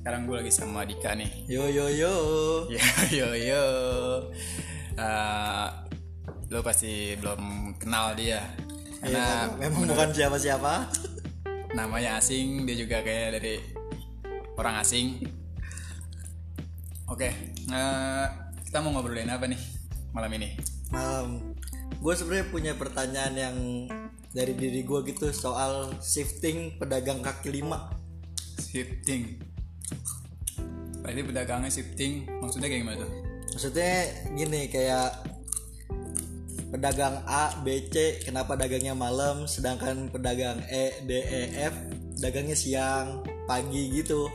sekarang gue lagi sama Dika nih Yo yo yo. yo yo yo Eh, lo pasti belum kenal dia Iya, karena kan? memang bukan siapa-siapa. namanya asing dia juga kayak dari orang asing oke eh, kita mau ngobrolin apa nih malam ini Malam. Gue sebenarnya punya pertanyaan yang dari diri gue gitu soal shifting pedagang kaki lima. shifting berarti pedagangnya shifting maksudnya kayak gimana tuh Maksudnya gini kayak pedagang A, B, C kenapa dagangnya malam sedangkan pedagang E, D, E, F dagangnya siang, pagi gitu.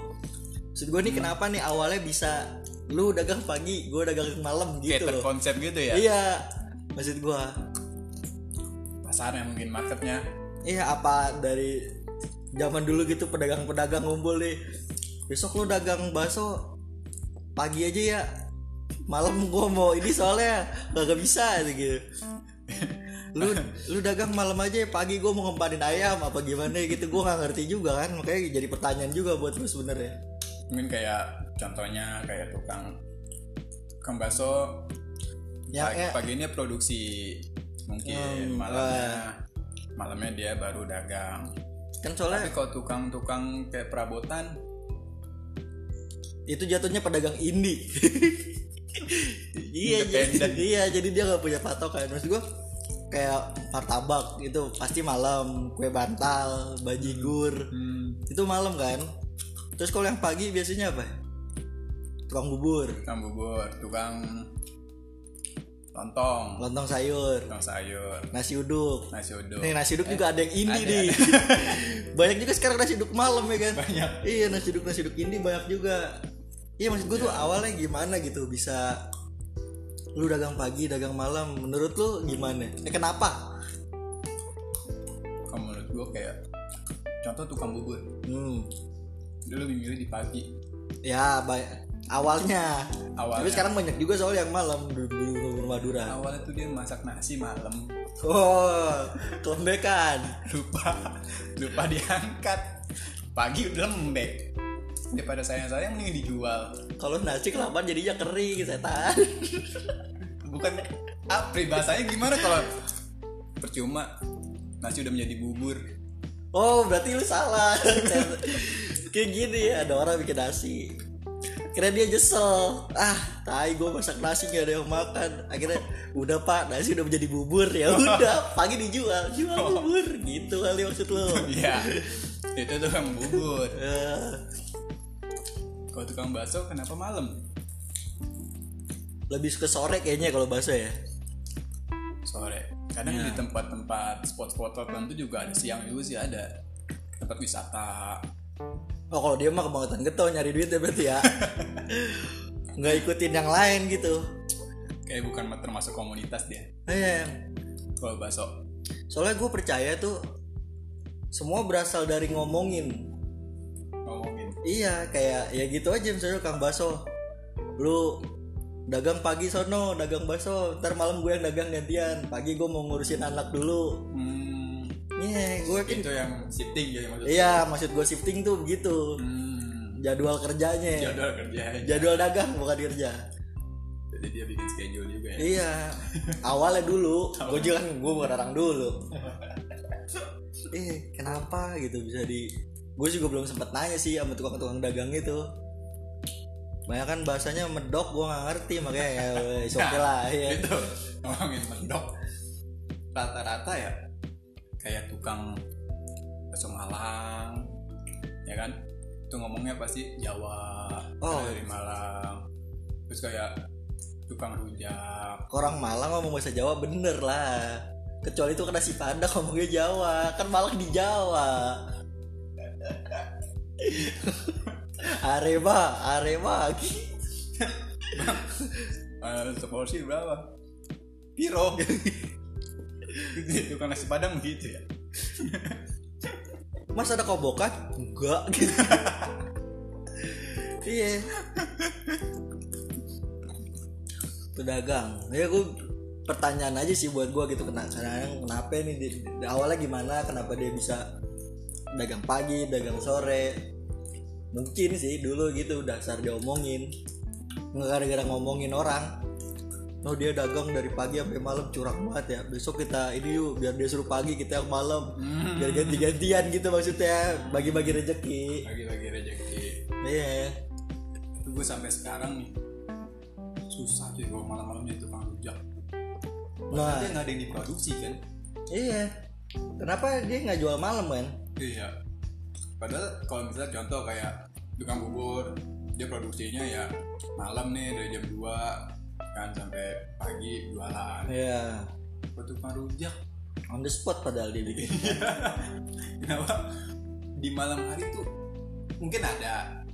Maksud gue nih kenapa nih awalnya bisa lu dagang pagi, gue dagang malam kayak gitu loh. terkonsep gitu ya Iya, maksud gue. pasarnya mungkin marketnya Iya apa dari zaman dulu gitu pedagang-pedagang ngumpul nih. Besok lu dagang bakso pagi aja ya. Malam gua mau ini soalnya gak bisa gitu. Lu lu dagang malam aja ya pagi gua mau ngempanin ayam apa gimana gitu gua nggak ngerti juga kan makanya jadi pertanyaan juga buat lu sebenarnya. mungkin kayak contohnya kayak tukang tukang bakso Ya, pagi, ya. paginya produksi mungkin Hmm, malamnya malamnya dia baru dagang Kan tapi soalnya kalau tukang-tukang kayak perabotan itu jatuhnya pedagang indie. iya jadi, iya jadi dia nggak punya patokan. Maksud gua kayak martabak itu pasti malam kue bantal bajigur hmm, itu malam kan. Terus kalau yang pagi biasanya apa? Tukang bubur. Tukang bubur tukang lontong. Lontong sayur. Tukang sayur. Nasi uduk. Nasi uduk. Nih nasi uduk juga ada yang indie ada, nih. Banyak juga sekarang nasi uduk malam ya kan? Banyak. Iya nasi uduk nasi uduk indie banyak juga iya maksud gue tuh awalnya gimana gitu bisa lu dagang pagi dagang malam menurut lu gimana? Eh kenapa? Kalau menurut gua kayak contoh tukang bubur. Hmm. Dia lebih milih di pagi. Ya banyak awalnya. Awalnya. tapi sekarang banyak juga soal yang malam di Madura. Awalnya tuh dia masak nasi malam. Oh kelembekan. Lupa lupa diangkat. Pagi udah lembek daripada sayang sayang mending dijual. Kalau nasi kelamaan jadinya kering setan? Bukan ah peribahasanya gimana kalau percuma? Nasi udah menjadi bubur. Oh berarti lu salah. Kayak gini ada orang bikin nasi. Kira dia nyesel. Ah tai gue masak nasi gak ada yang makan. Akhirnya udah pak nasi udah menjadi bubur. Ya udah pagi dijual. Jual bubur gitu kali maksud lo iya itu tukang bubur. Eh, kalau tukang bakso kenapa malam? Lebih ke sore kayaknya kalau bahasa ya. Sore. Kadang Iya. di tempat-tempat spot-spot tertentu juga ada siang juga sih ada. Tempat wisata. Oh kalau dia mah kebangetan getol nyari duit ya berarti ya. Nggak ikutin yang lain gitu. Kayak bukan termasuk komunitas dia. Eh kalau bakso. Soalnya gue percaya tuh semua berasal dari ngomongin iya kayak ya gitu aja misalnya kang baso lu dagang pagi sono dagang baso ntar malam gue yang dagang gantian pagi gue mau ngurusin anak dulu. Hmm, iya gue itu yang shifting ya maksudnya? Iya maksud gue shifting tuh begitu. Hmm, jadwal kerjanya. Jadwal kerja jadwal dagang bukan kerja. Jadi dia bikin schedule juga ya? Iya. Awalnya dulu gue juga kan gue bukan orang dulu. Eh kenapa gitu bisa di gue juga belum sempet nanya sih sama tukang-tukang dagang itu. Banyak kan bahasanya medok gue nggak ngerti makanya ya oke lah ya itu ngomongin mendok rata-rata ya kayak tukang bakso Malang ya kan? Itu ngomongnya pasti Jawa Oh. dari Malang. Terus kayak tukang rujak. Orang Malang ngomong bahasa Jawa bener lah. Kecuali itu kena si Padang ngomongnya Jawa. Kan Malang di Jawa Arema Arema eh, seporsi berapa piro tukang nasi padang gitu ya Mas ada kobokan? Enggak gitu. iya. Pedagang. Ya gue pertanyaan aja sih buat gue gitu kena kadang kenapa nih di, di awalnya gimana kenapa dia bisa dagang pagi dagang sore mungkin sih dulu gitu dasar diomongin nggak gara-gara ngomongin orang Oh dia dagang dari pagi sampai malam curang banget ya Besok kita ini yuk biar dia suruh pagi kita yang malam Biar ganti-gantian gitu maksudnya Bagi-bagi rezeki Bagi-bagi rezeki. Iya Gue sampai sekarang nih susah sih kalau malam-malam itu tukang rujak. Nah Dia nggak ada yang diproduksi kan? iya Kenapa dia nggak jual malam kan? Iya. Padahal kalau misalnya contoh kayak tukang bubur, dia produksinya ya malam nih dari jam 2 kan sampai pagi jualan. Iya. Kalau tukang rujak, On the spot padahal dia bikin. Kenapa? Di malam hari tuh mungkin ada,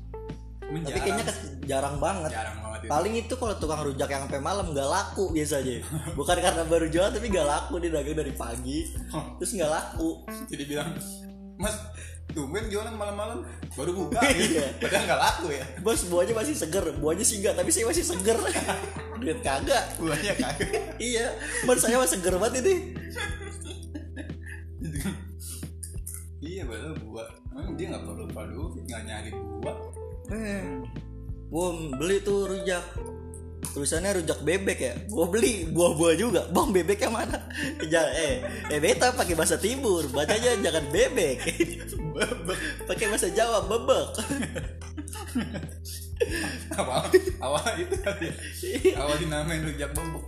Cuman Tapi kayaknya jarang. banget. Jarang banget itu. Paling itu kalau tukang rujak yang sampai malam nggak laku biasanya. Bukan karena baru jual tapi nggak laku Dia dagang dari pagi. Terus nggak laku. Jadi bilang, Mas, tumben jualan malam-malam baru buka. Iya. Padahal nggak laku ya. Bos buahnya masih seger Buahnya sih nggak tapi saya masih seger Duit kagak Buahnya kagak. Iya Menurut saya masih seger banget ini iya padahal buah. Emang dia nggak perlu produksi, nggak nyari buah. eh. Gue beli tuh rujak Tulisannya rujak bebek ya. Gue beli buah-buah juga. Bang bebeknya mana? Ja- Eh Eh beta pakai bahasa timur. Bacanya jangan bebek. Pakai bahasa Jawa bebek. Awal awal itu kali ya. awal dinamain rujak bembok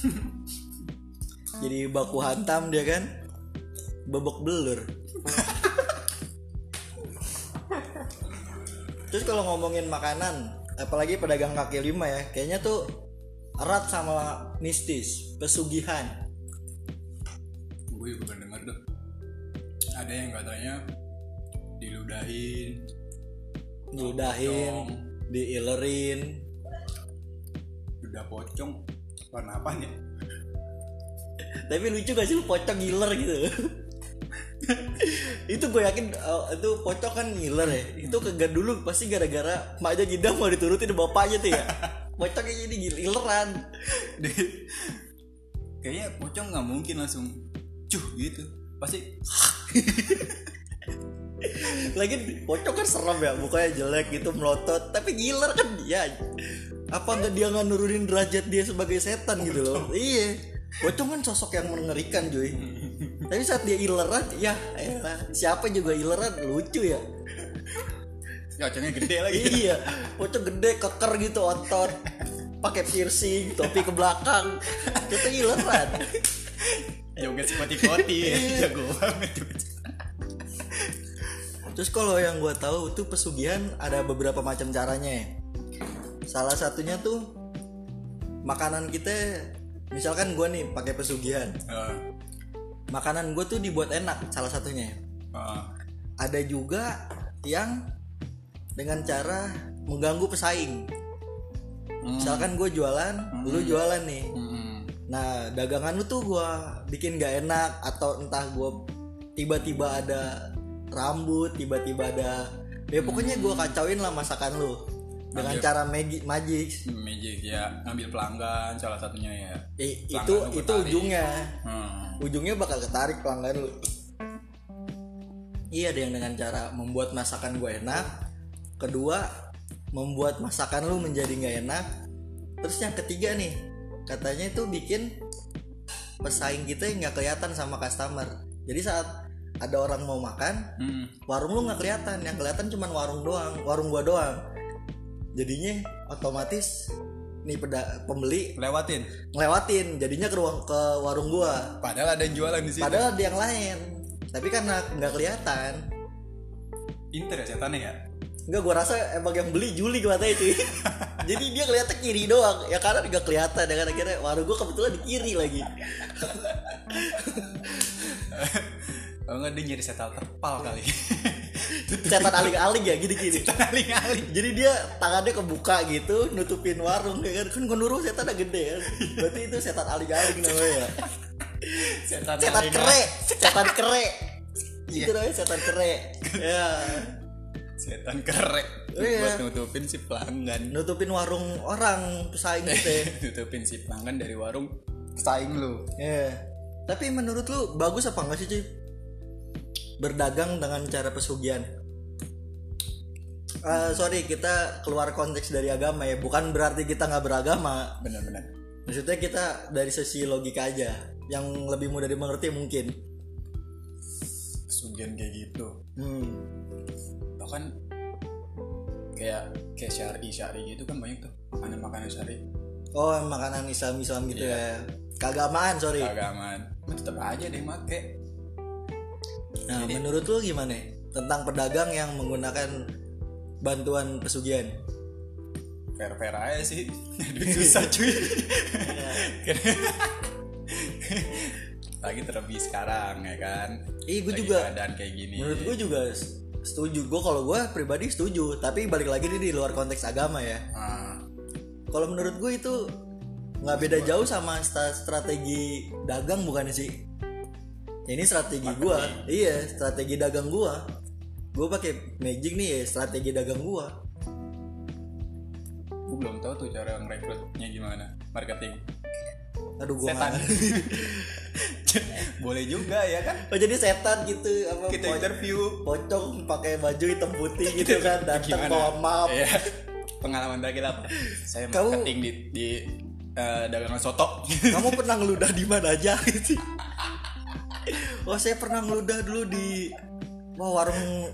jadi baku hantam dia kan bebek belur. Terus kalau ngomongin makanan apalagi pedagang kaki lima ya kayaknya tuh erat sama mistis pesugihan. Gue juga denger tuh ada yang katanya diludahin diudahin Pocong. diilerin. Udah pocong warna apa nih? Tapi lucu gak sih lu pocong ngiler gitu itu gue yakin uh, itu pocong kan ngiler ya. Itu kagak dulu pasti gara-gara maknya gidang mau diturutin bapaknya tuh ya. Pocongnya jadi ngileran kayaknya pocong nggak mungkin langsung cuh gitu. Pasti lagi pocong kan serem ya mukanya jelek gitu melotot. Tapi ngiler kan dia apa nggak dia nggak nurunin derajat dia sebagai setan gitu loh. Iya. Pocong kan sosok yang mengerikan cuy tapi saat dia ileran ya elah, siapa juga ileran? Lucu ya. Pocongnya gede lagi. Iya pocong gede keker gitu otot. Pakai piercing topi ke belakang. Itu ileran. Joget sekoti-koti ya jago banget. Terus kalau yang gue tahu tuh pesugihan ada beberapa macam caranya ya. Salah satunya tuh makanan kita, misalkan gue nih pakai pesugihan, Eh, makanan gue tuh dibuat enak salah satunya. eh, Ada juga yang dengan cara mengganggu pesaing. Misalkan gue jualan, lu jualan nih. mm, Nah dagangan lu tuh gue bikin gak enak atau entah gue tiba-tiba ada rambut, tiba-tiba ada ya pokoknya gue kacauin lah masakan lu dengan Ambil. cara magi- magic. magic ya ngambil pelanggan salah satunya ya Eh, Pelanggan itu itu ketarik. ujungnya, hmm. ujungnya bakal ketarik pelanggan lu. Iya ada yang dengan cara membuat masakan gue enak. Kedua membuat masakan lu menjadi nggak enak. Terus yang ketiga nih katanya itu bikin pesaing kita nggak kelihatan sama customer. Jadi saat ada orang mau makan, Hmm. warung lu nggak kelihatan, yang kelihatan cuma warung doang, warung gua doang. Jadinya otomatis nih peda, pembeli lewatin. ngelewatin, jadinya ke ruang ke warung gua. padahal ada yang jualan di situ Padahal ada yang lain, tapi karena nggak kelihatan, pinter ya setannya ya? Enggak gua rasa emang yang beli Juli katanya cuy Jadi dia kelihatan kiri doang. Ya karena nggak kelihatan Ya karena akhirnya warung gua kebetulan di kiri lagi. Kalau nggak dia nyari setel terpal kali Setan aling-aling ya gini-gini. Aling-aling. Jadi dia tangannya kebuka gitu Nutupin warung ya kan. Kan gondoro setan ada gede kan Berarti itu setan aling-aling namanya. Setan, Setan kere Setan kere. Iya. Itu namanya setan kere. Ya. Setan kerek Iya. buat nutupin si pelanggan. Nutupin warung orang pesaing gitu ya. Nutupin si pelanggan dari warung pesaing lu. Ya. Tapi menurut lu bagus apa enggak sih cuy? Berdagang dengan cara pesugihan Eh, sorry kita keluar konteks dari agama ya. Bukan berarti kita nggak beragama. Benar-benar. Maksudnya kita dari sisi logika aja. Yang lebih mudah dimengerti mungkin. Sugen kayak gitu. Hmm. bahkan kayak kayak syari syari gitu kan banyak tuh. Makanan makanan syari. Oh makanan Islam Islam gitu ya. Keagamaan sorry. Keagamaan. Tetap aja deh make. Nah menurut lu gimana tentang pedagang yang menggunakan bantuan pesugihan. Fair fair aja sih. Duit susah cuy. Lagi terlebih sekarang ya kan? Ih, gue Lagi juga. keadaan kayak gini. menurut gue juga setuju. Gue kalau gue pribadi setuju tapi balik lagi nih di luar konteks agama ya. Ah, kalau menurut gue itu nggak beda jauh sama strategi dagang bukan sih? Ini strategi gue iya strategi dagang gue gue pakai magic nih ya strategi dagang gue gue belum tahu tuh cara ngerekrutnya gimana marketing. Aduh gue setan. boleh juga ya kan? Oh jadi setan gitu apa kita po- interview. pocong pakai baju hitam putih gitu kan datang bawa map. Iya. pengalaman terakhir apa? Saya Kamu- marketing di di eh, dagangan soto. Kamu pernah ngeludah di mana aja gitu oh saya pernah ngeludah dulu di wah warung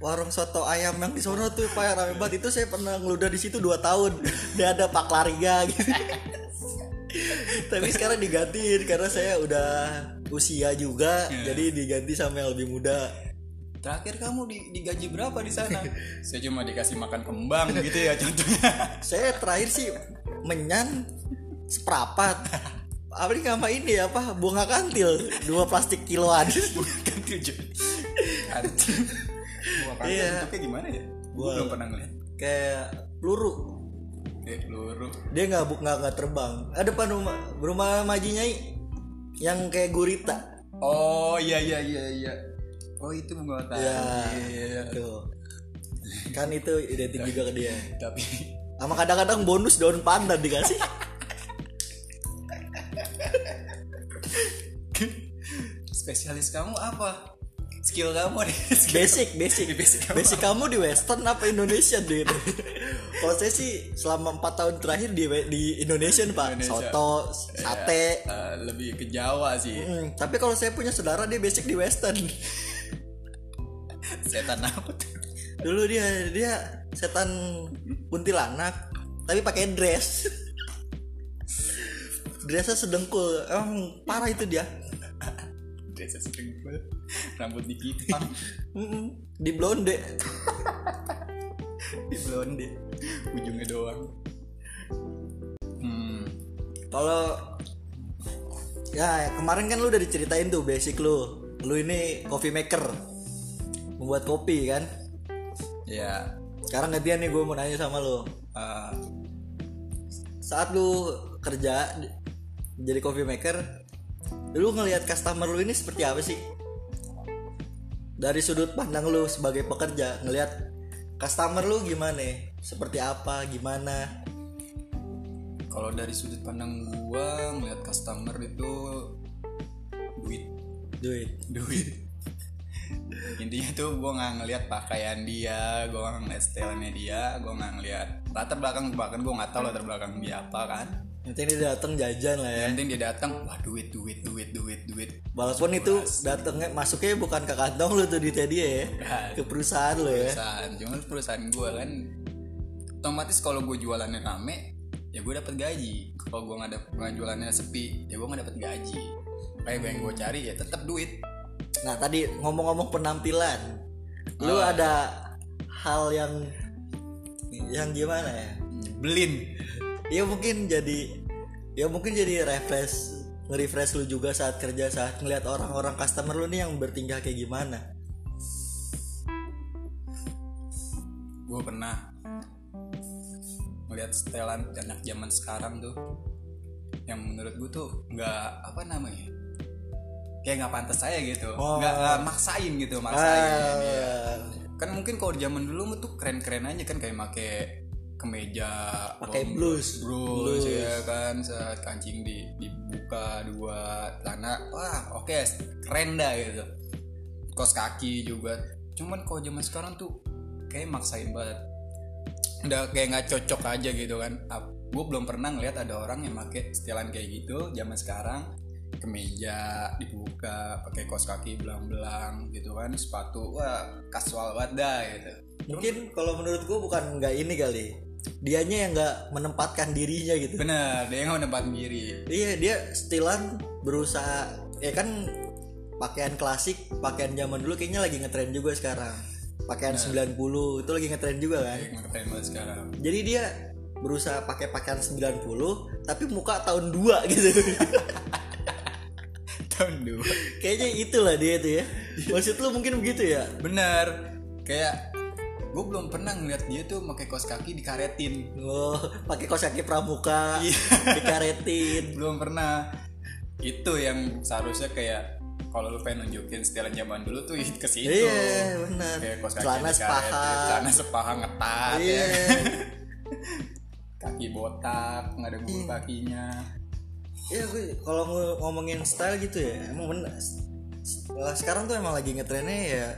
warung soto ayam yang di sono tuh pak rame banget. Itu saya pernah ngeludah di situ dua tahun. Dia ada pak Lariga gitu. Tapi sekarang digantiin karena saya udah usia juga jadi diganti sama yang lebih muda. Terakhir kamu di, digaji berapa di sana? Saya cuma dikasih makan kembang gitu ya contohnya. Saya terakhir sih menyan seprapat. Apa ini sama ini apa? Bunga kantil. Dua plastik kiloan. Bukan tujuh kantin buah kantin Iya. bentuknya gimana ya? Gue Buah- belum pernah ngeliat. Kayak peluru. Kayak peluru. Dia nggak nggak nggak terbang. Ada depan rumah rumah majinya yang kayak gurita. Oh iya iya iya iya. Oh itu bunga tadi ya Iya. tuh. Kan itu identik juga ke dia. Tapi sama kadang-kadang bonus daun pandan dikasih. Spesialis kamu apa skill kamu nih skill. Basic basic. Basic basic, kamu kamu di western apa Indonesia deh kalau saya sih selama empat tahun terakhir di di Indonesia pak. Indonesia. soto sate. Eh, lebih ke Jawa sih. Hmm, tapi kalau saya punya saudara dia basic di western. Setan apa dulu dia dia setan kuntilanak tapi pakai dress. Dressnya sedengkul. Emang parah itu dia. Desa sedengkul rambut Mm-mm. di blonde. Di blonde. Ujungnya doang. Hmm. Kalau ya kemarin kan lu udah diceritain tuh basic lu. Lu ini coffee maker. Membuat kopi kan? Ya. Sekarang gantian nih gue mau nanya sama lu. Eh, saat lu kerja di- jadi coffee maker lu ngelihat customer lu ini seperti apa sih dari sudut pandang lu sebagai pekerja ngelihat customer lu gimana? Seperti apa? Gimana? Kalau dari sudut pandang gua ngeliat customer itu duit. Duit. Duit. Intinya tuh gua nggak ngeliat pakaian dia gua nggak ngeliat stylenya dia gua nggak ngeliat latar belakang bahkan gua nggak tahu latar belakang dia apa kan yang penting dia datang jajan lah ya. Yang penting dia datang wah duit duit duit duit duit. Walaupun itu datangnya masuknya bukan ke kantong lu tuh duitnya dia ya. Bukan. ke perusahaan lu ya. perusahaan cuma perusahaan gua kan. Otomatis kalau gue jualannya rame ya gue dapat gaji. Kalau gue nggak dapet nggak jualannya sepi ya gue nggak dapat gaji. Kayak gue yang gue cari ya tetap duit. Nah tadi ngomong-ngomong penampilan. Lu Ah. ada hal yang yang gimana ya? Belin ya mungkin jadi ya mungkin jadi refresh nge-refresh lu juga saat kerja saat ngeliat orang-orang customer lu nih yang bertingkah kayak gimana gue pernah melihat setelan anak zaman sekarang tuh yang menurut gue tuh nggak apa namanya kayak nggak pantas saya gitu Oh. nggak nggak maksain gitu maksain ya. ah, kan mungkin kalau zaman dulu tuh keren-keren aja kan kayak make kemeja Pakai blus. blus ya kan saat kancing di dibuka dua celana wah oke keren dah gitu. Kos kaki juga. Cuman kalau zaman sekarang tuh kayak maksain banget. Udah kayak nggak cocok aja gitu kan. Gue belum pernah ngeliat ada orang yang pakai setelan kayak gitu zaman sekarang. Kemeja dibuka pakai kaos kaki belang-belang gitu kan sepatu wah kasual banget dah gitu. Mungkin kalau menurut gue bukan nggak ini kali dianya yang nggak menempatkan dirinya gitu. Bener dia yang menempatin diri. Iya dia stilan berusaha ya kan pakaian klasik pakaian zaman dulu kayaknya lagi ngetren juga sekarang. Pakaian 90 itu lagi ngetren juga kan? Kayak ngetren banget sekarang. Jadi dia berusaha pakai pakaian 90 tapi muka tahun 2 gitu. Tahun dua. Kayaknya itulah dia tuh ya. Maksud lu mungkin begitu ya? Bener. Kayak gue belum pernah ngeliat dia tuh pakai kaos kaki dikaretin. Oh pakai kaos kaki pramuka Iya. dikaretin. Belum pernah. Itu yang seharusnya kayak kalau lu pengen nunjukin setelan zaman dulu tuh ke situ. Iya benar. Kayak kaos kaki celana sepaha. celana sepaha ngetat iya. Ya. kaki botak nggak ada bulu Iya. kakinya. Iya gue kalau ng- ngomongin style gitu ya emang bener. Sekarang tuh emang lagi ngetrennya ya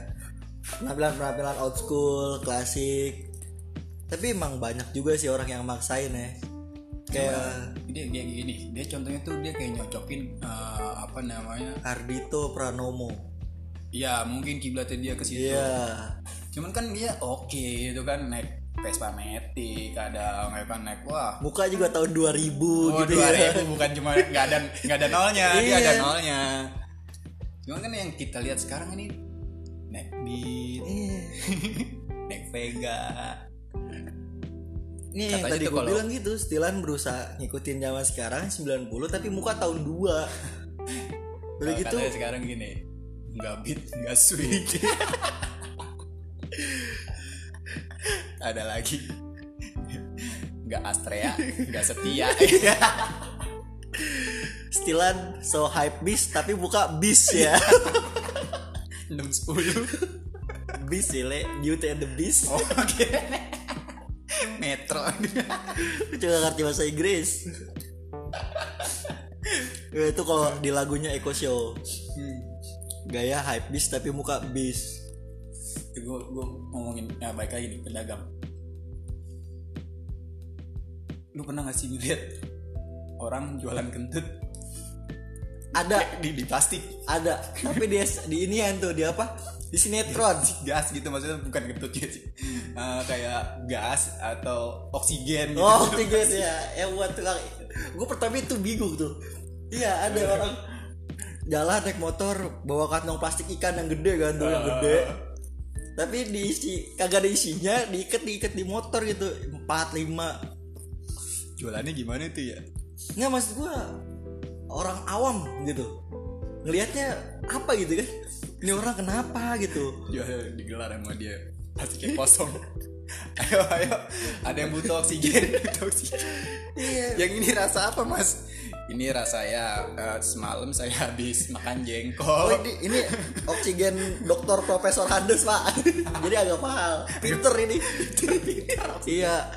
penampilan penampilan old school klasik. Tapi emang banyak juga sih orang yang maksain ya. Kayak dia dia gini dia contohnya tuh dia kayak nyocokin eh, apa namanya? Ardito Pranomo. Ya mungkin kiblatnya dia ke situ. Iya. Cuman kan dia oke gitu kan naik Vespa Matic kadang ya kan naik wah. Muka juga tahun 2000 Oh, gitu dua ya ribu bukan cuma nggak ada nggak ada nolnya, dia Iya. ada nolnya. Cuman kan yang kita lihat sekarang ini naik Beat, Iya. naik Vega. Ini yang tadi gue kalau- bilang gitu Stilan berusaha ngikutin zaman sekarang 90 tapi muka tahun 2 Udah gitu sekarang gini, nggak beat, nggak sweet. ada lagi nggak Astrea, nggak setia. Stilan so hype beast tapi buka beast ya enam sepuluh. Beast ya le Beauty and the Beast Oh, Oke. Metro. Gue juga ngerti bahasa Inggris Ya, itu kalau di lagunya Echo Show Hmm. gaya hype beast tapi muka beast gue gue ngomongin ya baik lagi nih pedagang lu pernah gak sih ngeliat orang jualan kentut ada. Di, di plastik. Ada. Tapi dia di inian tuh di apa? Di sinetron. Gas gitu maksudnya bukan kentut juga sih Eh, kayak gas atau oksigen gitu. Oh tiga ya yang buat tukang gue pertama itu bingung tuh. Iya ada orang jalan naik motor bawa kantong plastik ikan yang gede kan tuh yang gede. Tapi diisi kagak ada isinya diikat diikat di motor gitu. Empat lima. Jualannya gimana itu ya? Nggak maksud gua orang awam gitu. Ngelihatnya apa gitu kan? Ini orang kenapa gitu? Jual digelar sama dia. Plastiknya kosong. Ayo ayo. Ada yang butuh oksigen butuh oksigen. Iya. Yang ini rasa apa mas? Ini rasa ya eh, semalam saya habis makan jengkol. Oh ini, ini oksigen dokter profesor Handes pak. Jadi agak mahal. Pinter ini. Iya.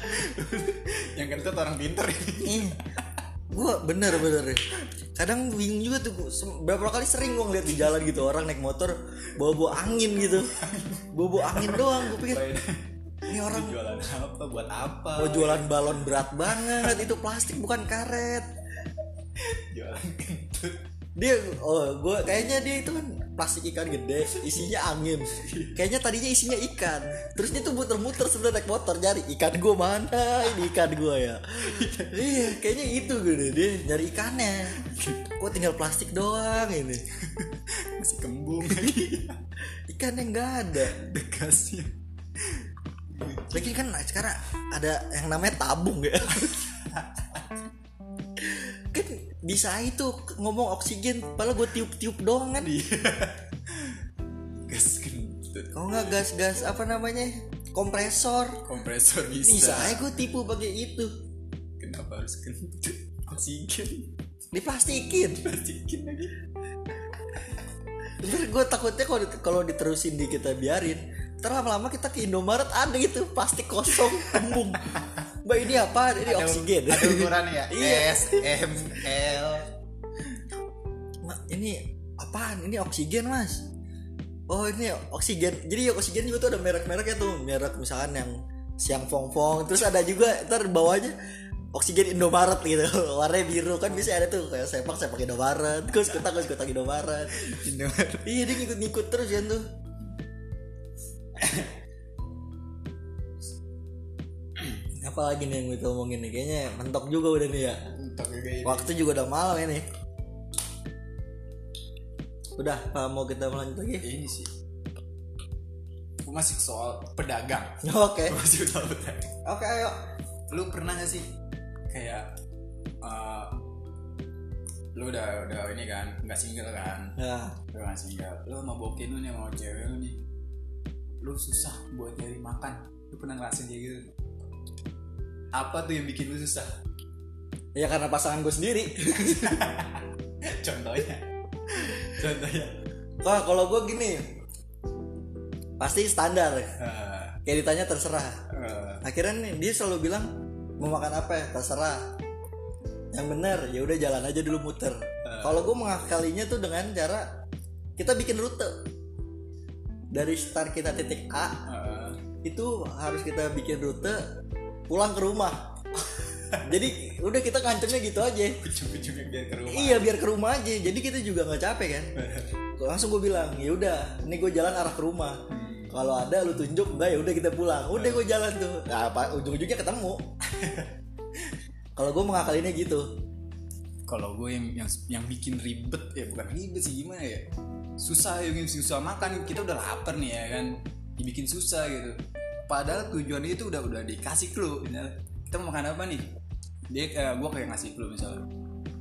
Yang kentut orang pinter ini Gue bener bener Kadang bingung juga tuh Beberapa kali sering gue ngeliat di jalan gitu Orang naik motor Bawa-bawa angin gitu. Bawa-bawa angin doang Gue pikir. Ini orang jualan apa buat apa? Mau jualan balon berat banget Itu plastik bukan karet. Jualan kentut. Dia oh gue kayaknya dia itu kan plastik ikan gede isinya angin. Kayaknya tadinya isinya ikan. Terus dia tuh muter-muter sebenarnya naik motor nyari ikan gue mana? Ini ikan gue ya. Iya kayaknya itu gue deh. Dia nyari ikannya. Kok tinggal plastik doang ini? Masih kembung. Lagi ikannya nggak ada. Bekasnya lagi kan sekarang ada yang namanya tabung ya bisa itu ngomong oksigen padahal gue tiup-tiup doang kan. Dia gas kentut. Kalau nggak gas-gas apa namanya kompresor. Kompresor bisa, bisa aja gue tipu pakai itu. Kenapa harus kentut? Oksigen. Diplastikin. Plastikin lagi. Ntar gue takutnya kalau kalau diterusin di kita biarin ntar lama-lama kita ke Indomaret ada gitu plastik kosong kembung mbak ini apa? Ini oksigen. ada ukurannya ya? Iya. S M L. Mak, ini apaan? Ini oksigen mas. Oh ini oksigen. Jadi oksigen juga tuh ada merek-mereknya tuh. Merek misalkan yang siang fong fong terus ada juga ntar bawahnya oksigen Indomaret gitu. Warnanya biru. Kan bisa ada tuh kayak sepak sepak Indomaret. Terus kutak terus kutak Indomaret. Iya dia ngikut-ngikut terus ya tuh apa lagi nih yang kita omongin nih? Kayaknya mentok juga udah nih ya. Untuk kayak waktu juga udah malam ini. Udah mau kita lanjut lagi? Ini sih. Gue masih soal pedagang. Oke. Gua masih soal pedagang. Oke ayo. Lu pernah gak sih kayak eh, lu udah udah ini kan nggak single kan? Ya. Lu nggak single. Lu mau bokin lu nih mau cewek lu nih lu susah buat nyari makan. Lu pernah ngerasain kayak gitu apa tuh yang bikin lu susah? Ya karena pasangan gue sendiri. Contohnya. Contohnya. Wah kalau gue gini. Pasti standar. Eh, kayak ditanya terserah. Eh, akhirnya nih dia selalu bilang mau makan apa ya? Terserah. Yang bener ya udah jalan aja dulu muter. Kalau gue mengakalinya tuh dengan cara kita bikin rute. Dari start kita titik A eh. itu harus kita bikin rute pulang ke rumah. Jadi udah kita ngancemnya gitu aja. Ujung-ujungnya biar ke rumah. Iya biar ke rumah aja. Jadi kita juga nggak capek kan? Langsung gue bilang ya udah ini gue jalan arah ke rumah. Kalau ada lu tunjuk enggak ya udah kita pulang. Udah gue jalan tuh. Nah, apa ujung-ujungnya ketemu. Kalau gue mengakalinya gitu. Kalau gue yang yang yang bikin ribet ya bukan ribet sih gimana ya? Susah yang susah makan kita udah lapar nih ya kan? Dibikin susah gitu padahal tujuan itu udah udah dikasih clue misalnya. Kita mau makan apa nih? Dia eh, gue kayak ngasih clue misalnya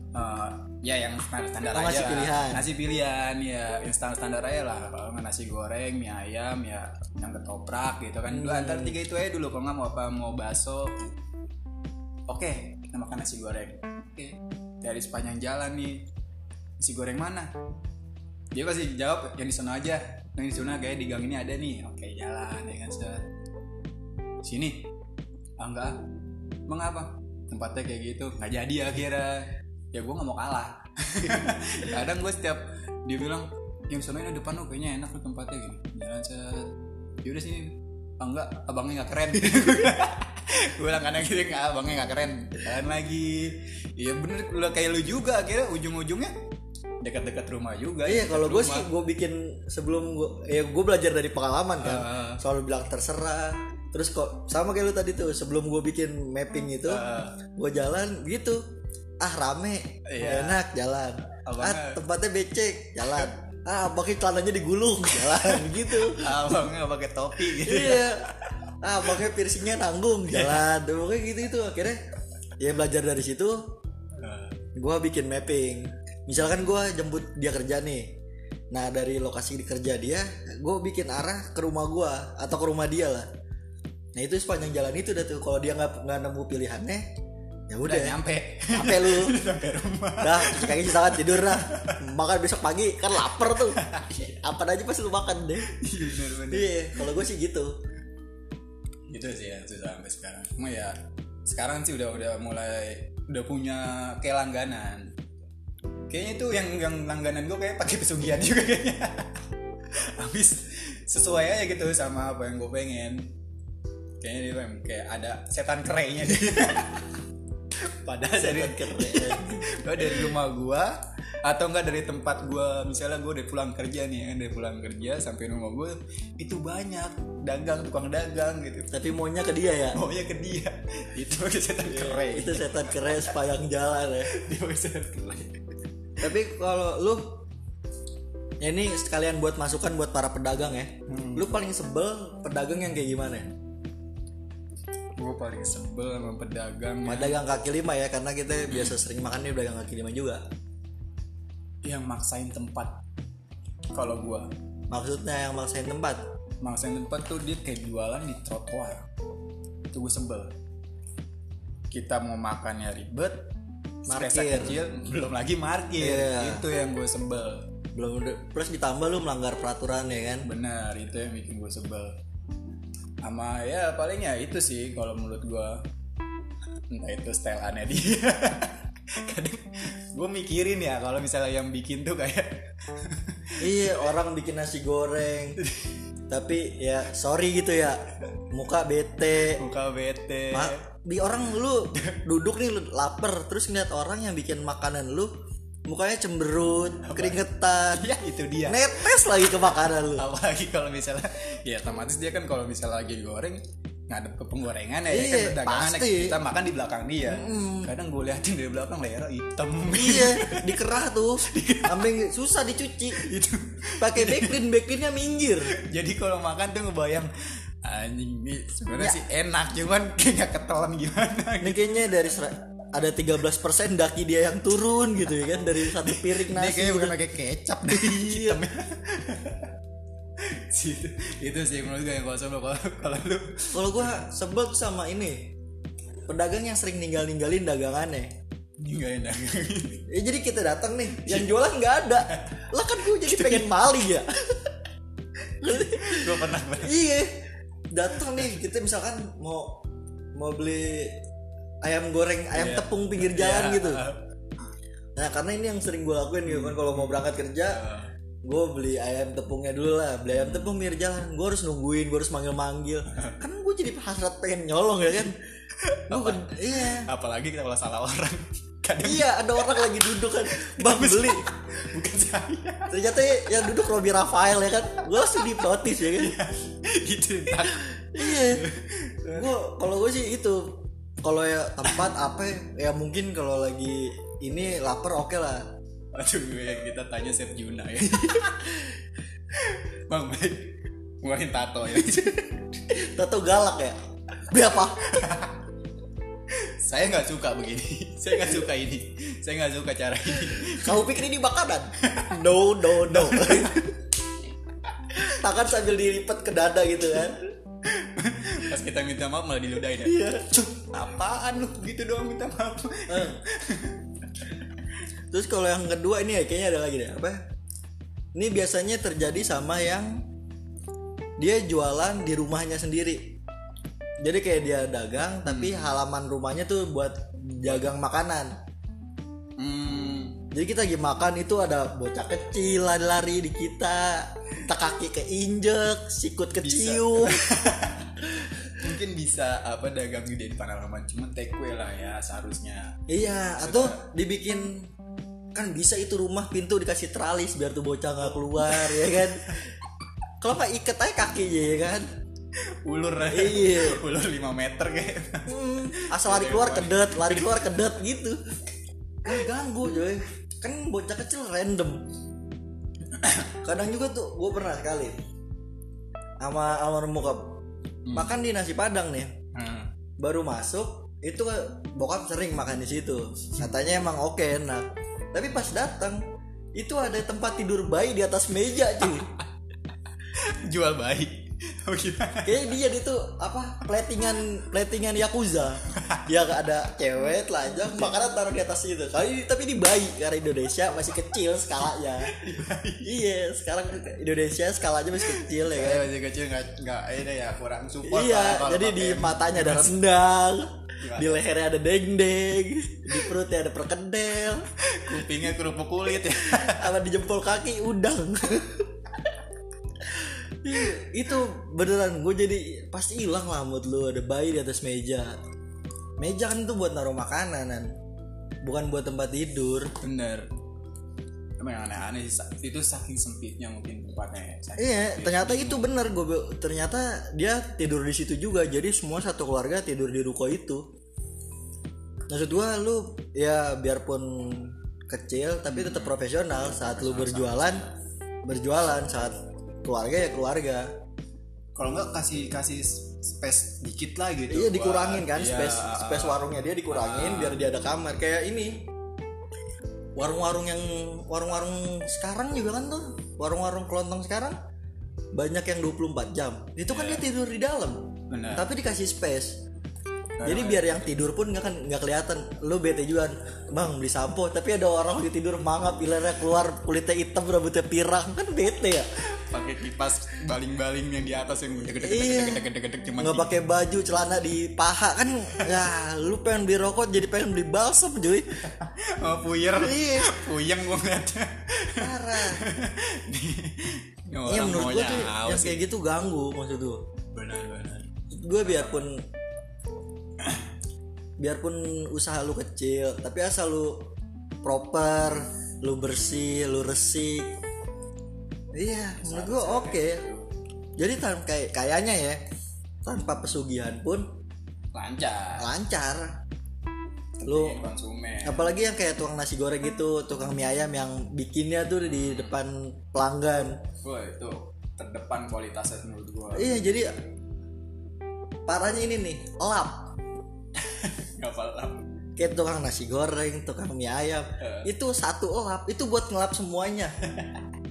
Eh, ya yang standar, standar Oh, aja lah. pilihan. ngasih pilihan ya yang standar aja lah. Kalau nggak nasi goreng mie ayam ya yang ketoprak gitu kan. Dua antara tiga itu aja dulu. Kalau nggak mau apa mau bakso. Oke kita makan nasi goreng. Oke dari sepanjang jalan nih. Nasi goreng mana? Dia pasti jawab yang di sana aja. Yang di sana kayak di gang ini ada nih. Oke jalan ya kan sini. Ah enggak ah. emang apa? Tempatnya kayak gitu. Nggak jadi akhirnya. Ya gue nggak mau kalah. Kadang gue setiap dia bilang yang sana ini depan lo kayaknya enak lo tempatnya gini jalan set. Yaudah sini. Ah enggak. Abangnya nggak keren. Gue bilang kadang gitu nggak abangnya nggak keren. Jalan lagi. Iya bener. Lo kayak lu juga akhirnya ujung-ujungnya dekat-dekat rumah juga. Iya kalau gue sih gue bikin sebelum gue ya gue belajar dari pengalaman kan. Ah. selalu bilang terserah terus kok sama kayak lu tadi tuh sebelum gue bikin mapping itu Ah. gue jalan gitu. Ah rame. Iya. enak jalan. Ah Abangnya- tempatnya becek jalan. Ah pakai celananya digulung jalan gitu. Abangnya pakai topi gitu. Iya. Ah pakai piercingnya nanggung jalan. Tuh, pokoknya gitu itu akhirnya ya belajar dari situ. Gue bikin mapping. Misalkan gue jemput dia kerja nih. Nah dari lokasi di kerja dia gue bikin arah ke rumah gue atau ke rumah dia lah nah itu sepanjang jalan itu udah tuh kalau dia nggak nggak nemu pilihannya ya udah nyampe. Capek lu. Sampai rumah. Dah cuci kaki cuci tangan tidur dah. Makan besok pagi kan lapar tuh. Apa aja pasti lu makan deh. Iya, iya kalau gue sih gitu. Gitu sih ya susah sampai sekarang. Cuma ya sekarang sih udah udah mulai udah punya kayak langganan. Kayaknya tuh yang yang langganan gue kayak pakai pesugihan juga kayaknya. Habis sesuai aja gitu sama apa yang gue pengen kayaknya dia yang kayak ada setan kerainya deh padahal dari Gua dari rumah gua atau enggak dari tempat gua misalnya gua udah pulang kerja nih ya dari pulang kerja sampai rumah gua itu banyak dagang tukang dagang gitu. Tapi maunya ke dia ya? Maunya ke dia. Itu setan keren itu setan keren sepanjang jalan ya. Dia setan keren tapi kalau lu ya ini sekalian buat masukan buat para pedagang ya. Lu paling sebel pedagang yang kayak gimana gua paling sebel sama pedagang yang, pedagang kaki lima ya karena kita biasa sering makan nih pedagang kaki lima juga. Yang maksain tempat. Kalau gua. Maksudnya yang maksain tempat? Maksain tempat tuh dia kayak jualan di trotoar. Itu gue sebel. Kita mau makannya ribet Parkir. kecil belum lagi parkir Iya. itu yang gue sebel. Belum plus ditambah lu melanggar peraturan ya kan? Benar itu yang bikin gue sebel sama ya paling ya itu sih kalau menurut gue entah itu style aneh dia. Kadang gue mikirin ya kalau misalnya yang bikin tuh kayak iya orang bikin nasi goreng. Tapi ya sorry gitu ya. Muka bete. Muka bete. Ma, di orang lu duduk nih lu lapar. Terus ngeliat orang yang bikin makanan lu mukanya cemberut keringetan. Ya itu dia. Netes lagi ke makanan lu. Apalagi kalau misalnya ya otomatis dia kan kalau misalnya lagi goreng ngadep ke penggorengan ya, ya Iya, kan dagangan pasti. kita makan di belakang dia. Kadang gue liatin dari belakang leher hitam. Iya dikerah tuh. Sampai susah dicuci. Itu. Pakai backlin backlinnya minggir. Jadi kalau makan tuh ngebayang anjing nih sebenarnya Ya. sih enak cuman kayak ketelan gimana? Ini kayaknya dari ada 13% daki dia yang turun gitu ya kan dari satu piring nasi kayaknya bukan gitu. pakai kecap deh Iya. Situ. itu sih menurut gue yang kosong lo kalau kalau lu. Kalau gua sebel sama ini pedagang yang sering ninggal ninggalin dagangannya. Nggak enak ya jadi kita datang nih yang jualan nggak ada. Lah kan gua jadi pengen maling ya. Gue pernah pernah. Iya. Datang nih kita misalkan mau mau beli ayam goreng ayam Iya. tepung pinggir jalan Iya. gitu. Nah karena ini yang sering gue lakuin gitu kan kalau mau berangkat kerja gue beli ayam tepungnya dulu lah. Beli ayam tepung pinggir jalan gue harus nungguin gue harus manggil manggil kan gue jadi hasrat pengen nyolong ya kan? Gue iya. Apalagi kita kalau salah orang. Kadang iya ada orang lagi duduk kan. Bang beli. Bukan saya. Ternyata yang duduk Robi Rafael ya kan? Gue langsung dihipnotis ya kan? Gitu tak iya. Gue kalau gue sih itu kalau ya tempat apa ya, ya mungkin kalau lagi ini lapar oke lah. Aduh ya kita tanya Chef Juna ya. Bang baik. Ngeluarin tato ya. Tato galak ya? Beli apa? Saya nggak suka begini. Saya nggak suka ini. Saya nggak suka cara ini. Kamu pikir ini makanan? No no no. Tangan sambil dilipat ke dada gitu kan? Pas kita minta maaf malah diludahin ya. Iya. Cuk, apaan lu? Gitu doang minta maaf. Eh. terus kalau yang kedua ini ya kayaknya ada lagi deh. Apa? Ini biasanya terjadi sama yang dia jualan di rumahnya sendiri. Jadi kayak dia dagang tapi halaman rumahnya tuh buat jagang makanan. Hmm, jadi kita lagi makan itu ada bocah kecil lari-lari di kita kita kaki keinjek sikut kecium mungkin bisa apa dagang di depan halaman cuman take away lah ya seharusnya. Iya atau dibikin kan bisa itu rumah pintu dikasih teralis biar tuh bocah nggak keluar ya kan? Kalau nggak iket aja kakinya ya kan? Ulur. Iya. ulur 5 meter kayak. Hmm, asal lari keluar kedet lari keluar kedet gitu. Kan ganggu coy. Kan bocah kecil random. Kadang juga tuh gue pernah sekali sama almarhum bokap makan di nasi padang nih. Hmm. baru masuk itu bokap sering makan di situ. Katanya emang oke enak. Tapi pas datang itu ada tempat tidur bayi di atas meja cuy. Jual bayi oh Kayaknya dia itu apa platingan platingan yakuza. Yang ada cewek telanjang makanan taruh di atas itu kali tapi di bayi karena Indonesia masih kecil skalanya. Iya sekarang Indonesia skalanya masih kecil ya kan? Saya masih kecil nggak nggak ini ya kurang support lah iya kalau jadi di matanya ada rendang di lehernya ada deng-deng di perutnya ada perkedel. Kupingnya kerupuk kulit ya. Sama di jempol kaki udang. Iya, itu beneran gue jadi pasti hilang lah mood lu ada bayi di atas meja. Meja kan itu buat naruh makanan kan bukan buat tempat tidur. Bener. Emang yang aneh-aneh sih itu saking sempitnya mungkin tempatnya ya saking iya sempit. ternyata itu bener gue ternyata dia tidur di situ juga jadi semua satu keluarga tidur di ruko itu. Maksud gue lu ya biarpun kecil tapi tetap profesional saat lu berjualan berjualan saat keluarga ya keluarga. Kalau nggak kasih kasih space dikit lah gitu Iya buat- dikurangin kan iya, space space warungnya dia dikurangin biar dia ada kamar. Kayak ini warung-warung yang warung-warung sekarang juga kan tuh warung-warung kelontong sekarang banyak yang 24 jam. Itu kan dia tidur di dalam. Benar. Tapi dikasih space jadi biar yang tidur pun nggak kan nggak kelihatan. Lu bete juga bang beli sampo. Tapi ada orang lagi tidur mangap ilernya keluar kulitnya hitam rambutnya pirang. Kan bete ya? Pakai kipas baling-baling yang di atas yang gede gede Iya. gede gede gede cuma nggak pakai baju celana di paha. Kan ya lu pengen beli rokok jadi pengen beli balsam cuy. Oh, puyer Iya. puyeng gua ngeliatnya. Parah. Iya menurut gue tuh yang kayak gitu ganggu maksud gue benar benar. Gue biarpun biarpun usaha lu kecil tapi asal lu proper lu bersih lu resik. Iya menurut gue oke. jadi tan kayak kayaknya ya tanpa pesugihan pun lancar. lancar. Lu konsumen. apalagi yang kayak tukang nasi goreng gitu tukang mie ayam yang bikinnya tuh di depan pelanggan. Wah itu terdepan kualitasnya menurut gua. Iya jadi parahnya ini nih lap nggak paham kayak tukang nasi goreng, tukang mie ayam, itu satu lap itu buat ngelap semuanya.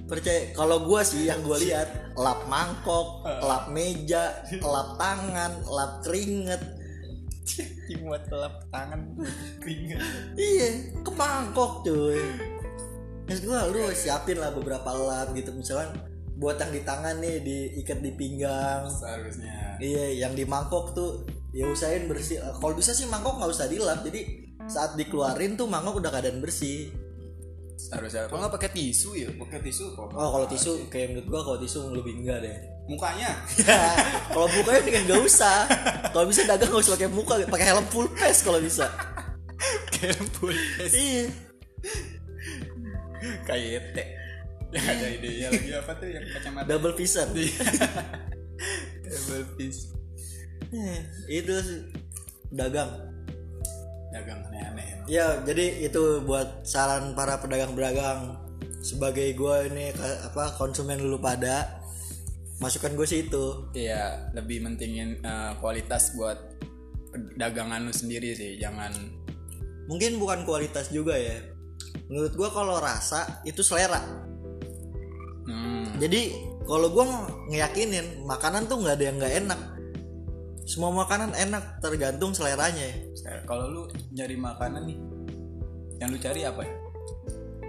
Percaya kalau gua sih yang gua lihat lap mangkok, lap meja, lap tangan, lap keringet. buat lap tangan keringet Iya, ke mangkok cuy. Terus gua lu siapin lah beberapa lap gitu misalkan buat yang di tangan nih diikat di pinggang. seharusnya Iya, yang di mangkok tuh ya usahain bersih. Kalau bisa sih mangkok nggak usah dilap. Jadi saat dikeluarin tuh mangkok udah keadaan bersih. seharusnya kalau nggak pakai tisu ya pakai tisu kok Oh kalau tisu kayak menurut gua kalau tisu lebih enggak deh. mukanya kalau mukanya dengan nggak usah. Kalau bisa dagang nggak usah pakai muka, pakai helm full face kalau bisa. kayak pulpen Iya. kayak teh yang ada idenya lagi apa tuh yang kacamata Double vision. double piece Eh, itu sih dagang. dagang aneh-aneh Ya. Jadi itu buat saran para pedagang-pedagang. Sebagai gua ini apa konsumen dulu pada masukan gue sih itu. Iya, lebih mentingin eh, kualitas buat dagangan lu sendiri sih, jangan mungkin bukan kualitas juga ya. Menurut gua kalau rasa itu selera. Hmm, jadi kalau gua ngeyakinin makanan tuh nggak ada yang nggak enak semua makanan enak tergantung seleranya ya. kalau lu nyari makanan nih, yang lu cari apa ya?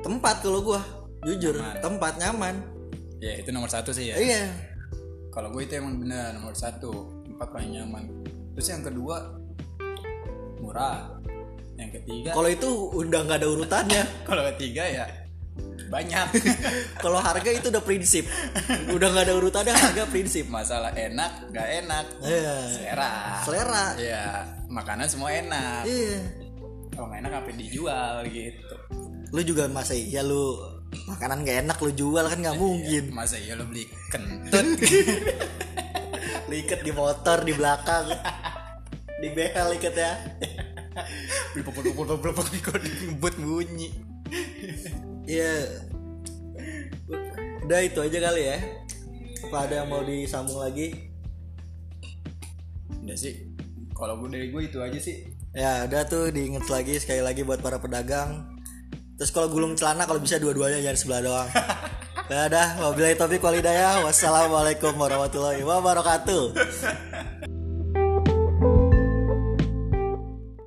tempat kalau gua jujur Nyaman. tempat nyaman Ya itu nomor satu sih ya. iya Kalau gue itu emang benar nomor satu, tempat paling nyaman. Terus yang kedua murah. Yang ketiga, kalau itu udah nggak ada urutannya kalau ketiga ya banyak. kalau harga itu udah prinsip udah nggak ada urutannya harga prinsip Masalah enak, gak enak, iya selera. selera Iya, makanan semua enak. iya Kalau nggak enak apa dijual gitu. lu juga masa iya lu makanan gak enak lu jual kan nggak mungkin Masa iya lo beli kentut? lu ikat di motor di belakang di behel ikat ya Beli pokok pokok pokok pokok ngebut bunyi. Iya. Udah itu aja kali ya. Apa ada yang mau disambung lagi? Udah sih. Kalau gue dari gue itu aja sih. ya udah tuh diinget lagi sekali lagi buat para pedagang. Terus kalau gulung celana kalau bisa dua-duanya jangan sebelah doang. Ya udah wabillahi taufiq walhidayah wassalamualaikum warahmatullahi wabarakatuh